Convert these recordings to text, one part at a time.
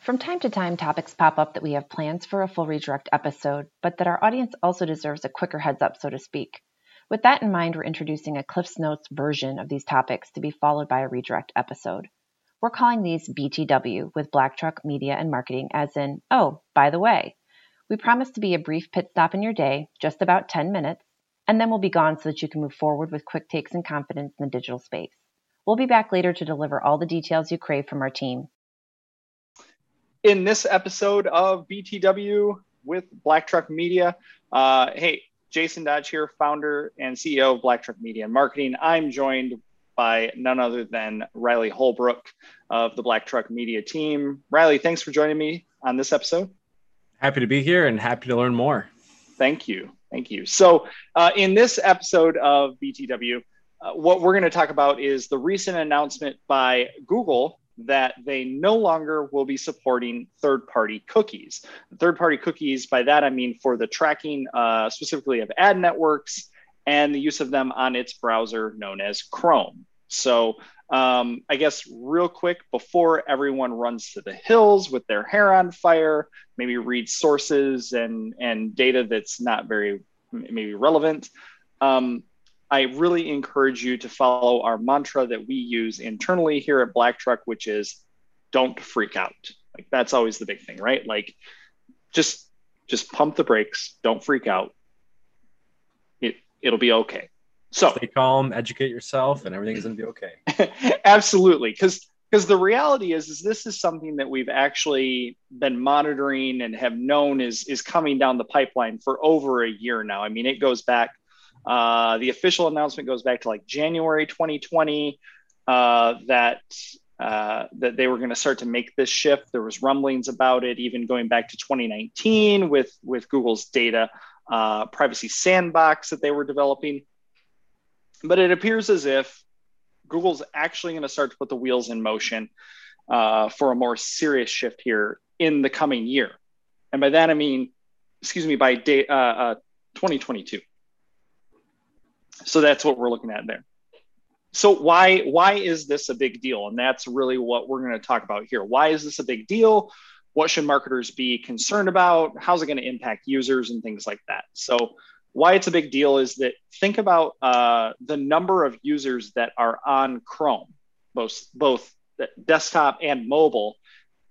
From time to time, topics pop up that we have plans for a full redirect episode, but that our audience also deserves a quicker heads up, so to speak. With that in mind, we're introducing a Cliff's Notes version of these topics to be followed by a redirect episode. We're calling these BTW with Black Truck Media and Marketing, as in, oh, by the way. We promise to be a brief pit stop in your day, just about 10 minutes, and then we'll be gone so that you can move forward with quick takes and confidence in the digital space. We'll be back later to deliver all the details you crave from our team. In this episode of BTW with Black Truck Media, uh, hey, Jason Dodge here, founder and CEO of Black Truck Media and Marketing. I'm joined by none other than Riley Holbrook of the Black Truck Media team. Riley, thanks for joining me on this episode. Happy to be here and happy to learn more. Thank you. Thank you. So, uh, in this episode of BTW, uh, what we're going to talk about is the recent announcement by Google that they no longer will be supporting third party cookies. Third party cookies, by that I mean for the tracking uh, specifically of ad networks and the use of them on its browser known as Chrome. So, um, I guess, real quick, before everyone runs to the hills with their hair on fire, maybe read sources and, and data that's not very maybe relevant. Um, I really encourage you to follow our mantra that we use internally here at Black Truck, which is don't freak out. Like that's always the big thing, right? Like just just pump the brakes, don't freak out. It it'll be okay. So stay calm, educate yourself, and everything's gonna be okay. Absolutely. Because because the reality is is this is something that we've actually been monitoring and have known is is coming down the pipeline for over a year now. I mean, it goes back uh, the official announcement goes back to like January 2020 uh, that uh, that they were going to start to make this shift. There was rumblings about it, even going back to 2019 with with Google's data uh, privacy sandbox that they were developing. But it appears as if Google's actually going to start to put the wheels in motion uh, for a more serious shift here in the coming year, and by that I mean, excuse me, by day, 2022. So that's what we're looking at there. So why why is this a big deal? And that's really what we're going to talk about here. Why is this a big deal? What should marketers be concerned about? How's it going to impact users and things like that? So why it's a big deal is that think about uh, the number of users that are on Chrome, both both desktop and mobile.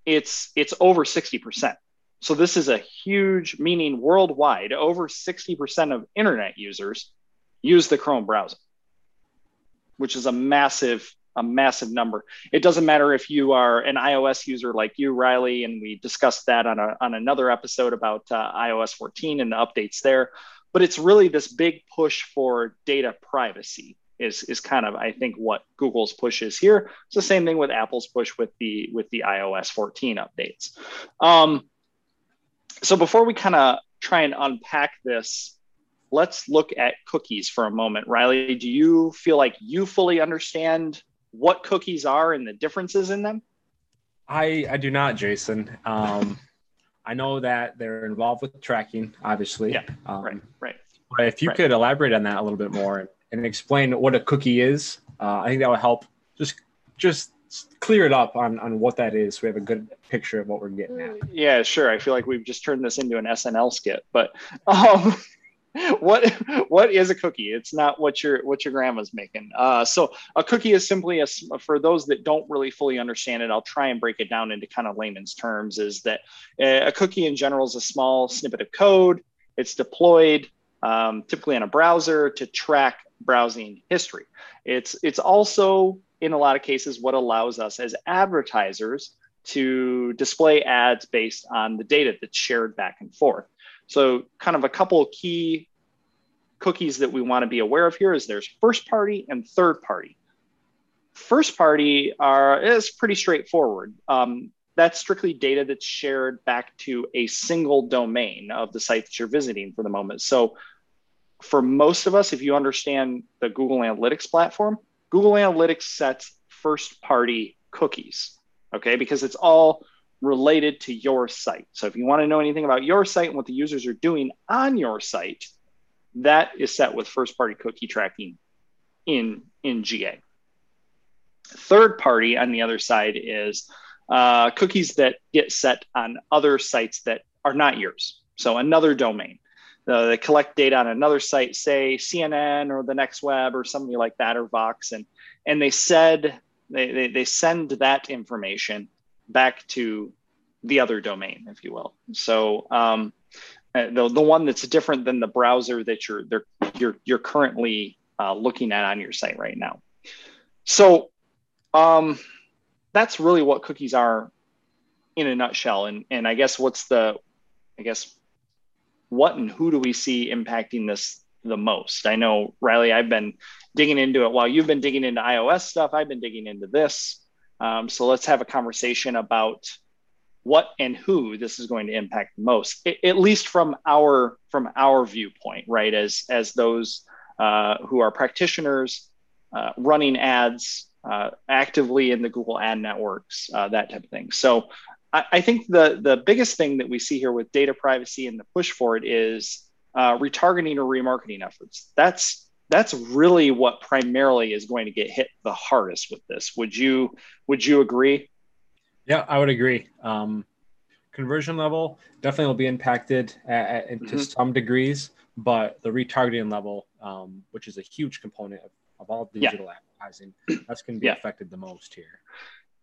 It's it's over sixty percent. So this is a huge, meaning worldwide, over sixty percent of internet users use the Chrome browser, which is a massive, a massive number. It doesn't matter if you are an iOS user like you, Riley, and we discussed that on, a, on another episode about uh, iOS 14 and the updates there. But it's really this big push for data privacy is, is kind of I think what Google's push is here. It's the same thing with Apple's push with the with the iOS 14 updates. Um, so before we kind of try and unpack this let's look at cookies for a moment. Riley, do you feel like you fully understand what cookies are and the differences in them? I, I do not, Jason. Um, I know that they're involved with tracking, obviously. Yeah, um, right, right. But if you right. could elaborate on that a little bit more and explain what a cookie is, uh, I think that would help just just clear it up on, on what that is so we have a good picture of what we're getting at. Yeah, sure. I feel like we've just turned this into an SNL skit, but um, what what is a cookie? It's not what your what your grandma's making. Uh, so a cookie is simply a for those that don't really fully understand it i'll try and break it down into kind of layman's terms is that a cookie in general is a small snippet of code. It's deployed um, typically on a browser to track browsing history. It's it's also in a lot of cases what allows us as advertisers to display ads based on the data that's shared back and forth so, kind of a couple of key cookies that we want to be aware of here is there's first party and third party. First party are is pretty straightforward. Um, that's strictly data that's shared back to a single domain of the site that you're visiting for the moment. So, for most of us, if you understand the Google Analytics platform, Google Analytics sets first party cookies, okay, because it's all related to your site. So if you want to know anything about your site and what the users are doing on your site, that is set with first party cookie tracking in, in GA. Third party on the other side is uh, cookies that get set on other sites that are not yours. So another domain. Uh, they collect data on another site, say CNN or the Next Web or something like that, or Vox, and and they said they, they, they send that information back to the other domain, if you will. So um, uh, the, the one that's different than the browser that you're you're you're currently uh, looking at on your site right now. So um, that's really what cookies are in a nutshell. And and I guess what's the I guess what and who do we see impacting this the most? I know Riley, I've been digging into it while you've been digging into iOS stuff. I've been digging into this. Um, so let's have a conversation about what and who this is going to impact most, at least from our from our viewpoint, right? As as those uh, who are practitioners uh, running ads uh, actively in the Google ad networks, uh, that type of thing. So I, I, think the the biggest thing that we see here with data privacy and the push for it is uh, retargeting or remarketing efforts. That's that's really what primarily is going to get hit the hardest with this. Would you would you agree? Yeah, I would agree. Um, conversion level definitely will be impacted at, at, mm-hmm. to some degrees, but the retargeting level, um, which is a huge component of, of all digital yeah. advertising, that's going to be yeah. affected the most here.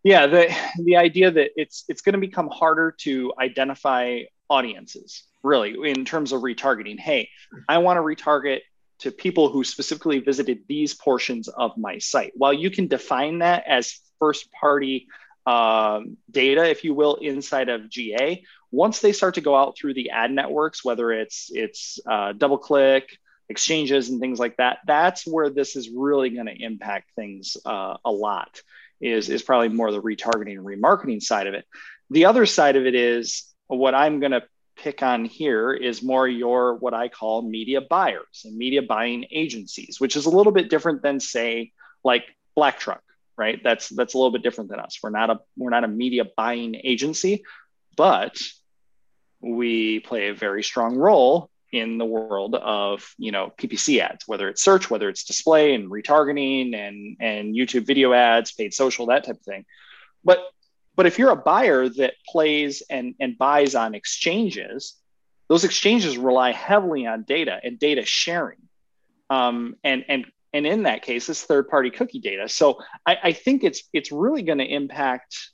Yeah, the the idea that it's it's going to become harder to identify audiences really in terms of retargeting. Hey, I want to retarget to people who specifically visited these portions of my site. While you can define that as first party um, data, if you will, inside of GA, once they start to go out through the ad networks, whether it's it's uh, DoubleClick, exchanges, and things like that, that's where this is really going to impact things uh, a lot. Is is probably more the retargeting and remarketing side of it. The other side of it is what I'm going to pick on here is more your what I call media buyers and media buying agencies, which is a little bit different than say like Black Truck, right? That's that's a little bit different than us. We're not a we're not a media buying agency, but we play a very strong role in the world of you know PPC ads, whether it's search, whether it's display and retargeting and and YouTube video ads, paid social, that type of thing. But but if you're a buyer that plays and, and buys on exchanges, those exchanges rely heavily on data and data sharing. Um, and, and, and in that case, it's third party cookie data. So I, I think it's, it's really going to impact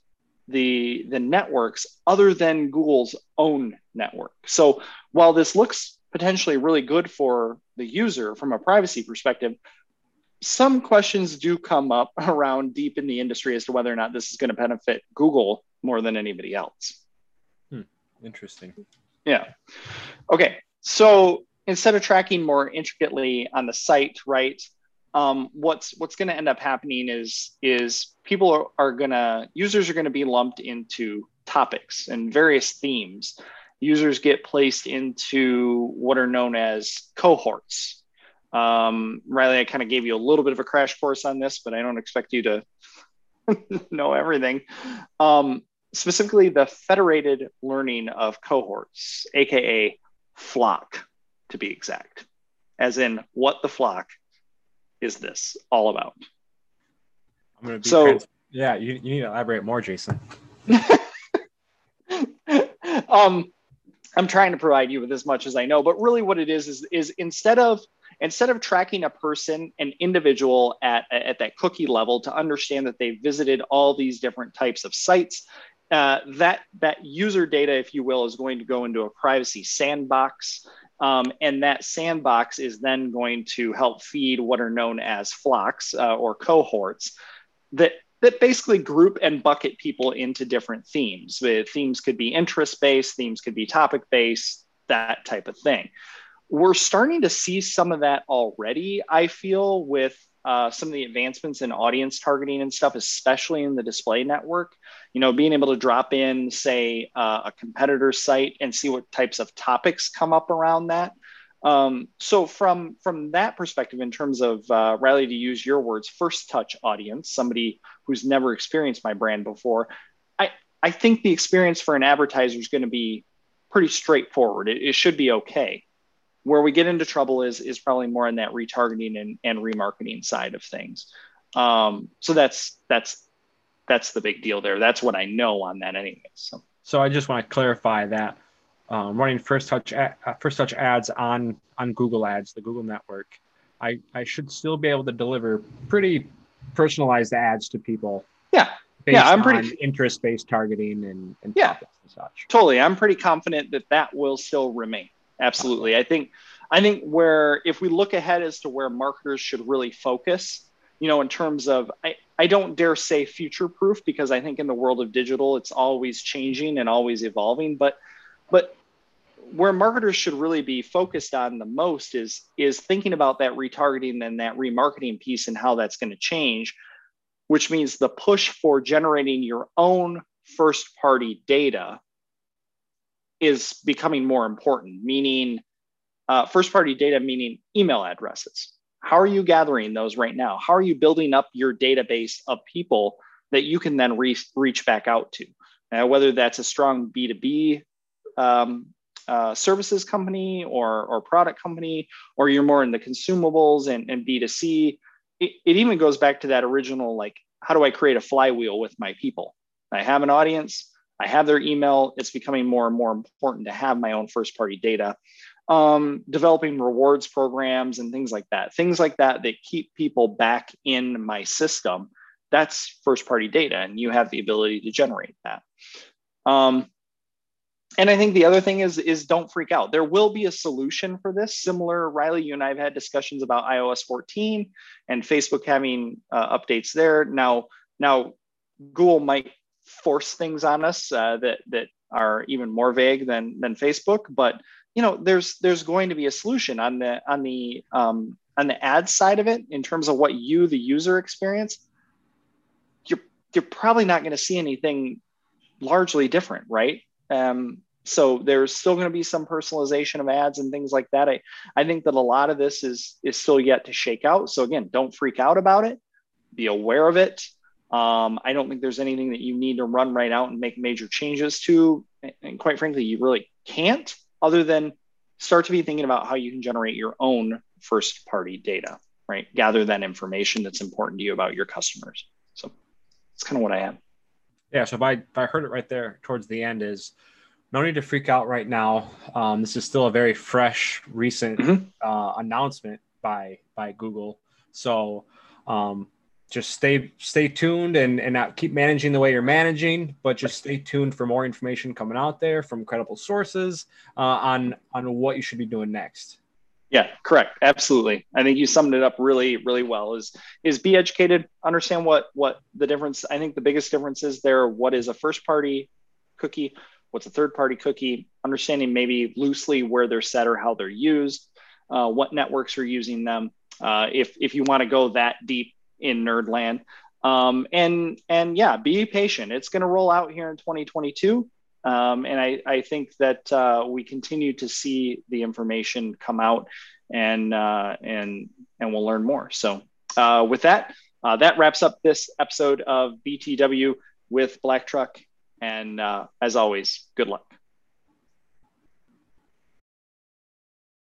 the, the networks other than Google's own network. So while this looks potentially really good for the user from a privacy perspective, some questions do come up around deep in the industry as to whether or not this is going to benefit Google more than anybody else. Hmm. Interesting. Yeah. Okay. So instead of tracking more intricately on the site, right? Um, what's what's going to end up happening is is people are, are going to users are going to be lumped into topics and various themes. Users get placed into what are known as cohorts, um, Riley, I kind of gave you a little bit of a crash course on this, but I don't expect you to know everything. Um, specifically, the federated learning of cohorts, aka FLoC, to be exact, as in what the flock is this all about? I'm going to be so. Trans- yeah, you, you need to elaborate more, Jason. um, I'm trying to provide you with as much as I know, but really what it is is, is instead of instead of tracking a person, an individual at, at that cookie level to understand that they visited all these different types of sites, uh, that, that user data, if you will, is going to go into a privacy sandbox. Um, and that sandbox is then going to help feed what are known as FLoCs uh, or cohorts that that basically group and bucket people into different themes. The themes could be interest based, themes could be topic based, that type of thing we're starting to see some of that already, I feel, with uh, some of the advancements in audience targeting and stuff, especially in the display network. You know, being able to drop in, say, uh, a competitor site and see what types of topics come up around that. Um, so from from that perspective, in terms of uh, Riley, to use your words, first touch audience, somebody who's never experienced my brand before, I I think the experience for an advertiser is going to be pretty straightforward. It, it should be okay. Where we get into trouble is is probably more on that retargeting and, and remarketing side of things. Um, so that's that's that's the big deal there. That's what I know on that anyway. So, so I just want to clarify that um, running first touch ad, uh, first touch ads on on Google Ads, the Google network, I I should still be able to deliver pretty personalized ads to people. Yeah. yeah, I'm pretty interest based targeting and, and yeah, and such. Totally, I'm pretty confident that that will still remain. Absolutely, I think I think where if we look ahead as to where marketers should really focus, you know, in terms of I, I don't dare say future proof because I think in the world of digital it's always changing and always evolving, but but where marketers should really be focused on the most is is thinking about that retargeting and that remarketing piece and how that's going to change which means the push for generating your own first party data is becoming more important meaning uh, first party data meaning email addresses. How are you gathering those right now? How are you building up your database of people that you can then re- reach back out to? Uh, whether that's a strong b2b um, uh, services company or, or product company, or you're more in the consumables and, and B2C, it, it even goes back to that original like, how do I create a flywheel with my people? I have an audience, I have their email. It's becoming more and more important to have my own first party data. Um, developing rewards programs and things like that, things like that that keep people back in my system. That's first party data, and you have the ability to generate that. Um, and I think the other thing is is don't freak out. There will be a solution for this. Similar, Riley, you and I have had discussions about iOS 14 and Facebook having uh, updates there. Now, now Google might force things on us uh, that that are even more vague than than Facebook. But you know, there's there's going to be a solution on the on the um, on the ad side of it in terms of what you, the user, experience. You're you're probably not going to see anything largely different, right? Um, so there's still going to be some personalization of ads and things like that. I, I think that a lot of this is is still yet to shake out. So again, don't freak out about it. Be aware of it. Um, I don't think there's anything that you need to run right out and make major changes to. And quite frankly, you really can't, other than start to be thinking about how you can generate your own first party data, right? Gather that information that's important to you about your customers. So that's kind of what I have. Yeah. So if I if I heard it right there towards the end is no need to freak out right now. Um, this is still a very fresh, recent mm-hmm. uh, announcement by by Google. So um, just stay stay tuned and and keep managing the way you're managing, but just stay tuned for more information coming out there from credible sources uh, on on what you should be doing next. Yeah, correct. Absolutely. I think you summed it up really, really well. Is is be educated, understand what what the difference. I think the biggest difference is there. What is a first party cookie? What's a third party cookie? Understanding maybe loosely where they're set or how they're used. Uh, what networks are using them. Uh, if if you want to go that deep in Nerdland, um, and and yeah, be patient. It's going to roll out here in 2022. Um, and I, I think that uh, we continue to see the information come out and, uh, and, and we'll learn more. So uh, with that, uh, that wraps up this episode of BTW with Black Truck. And uh, as always, good luck.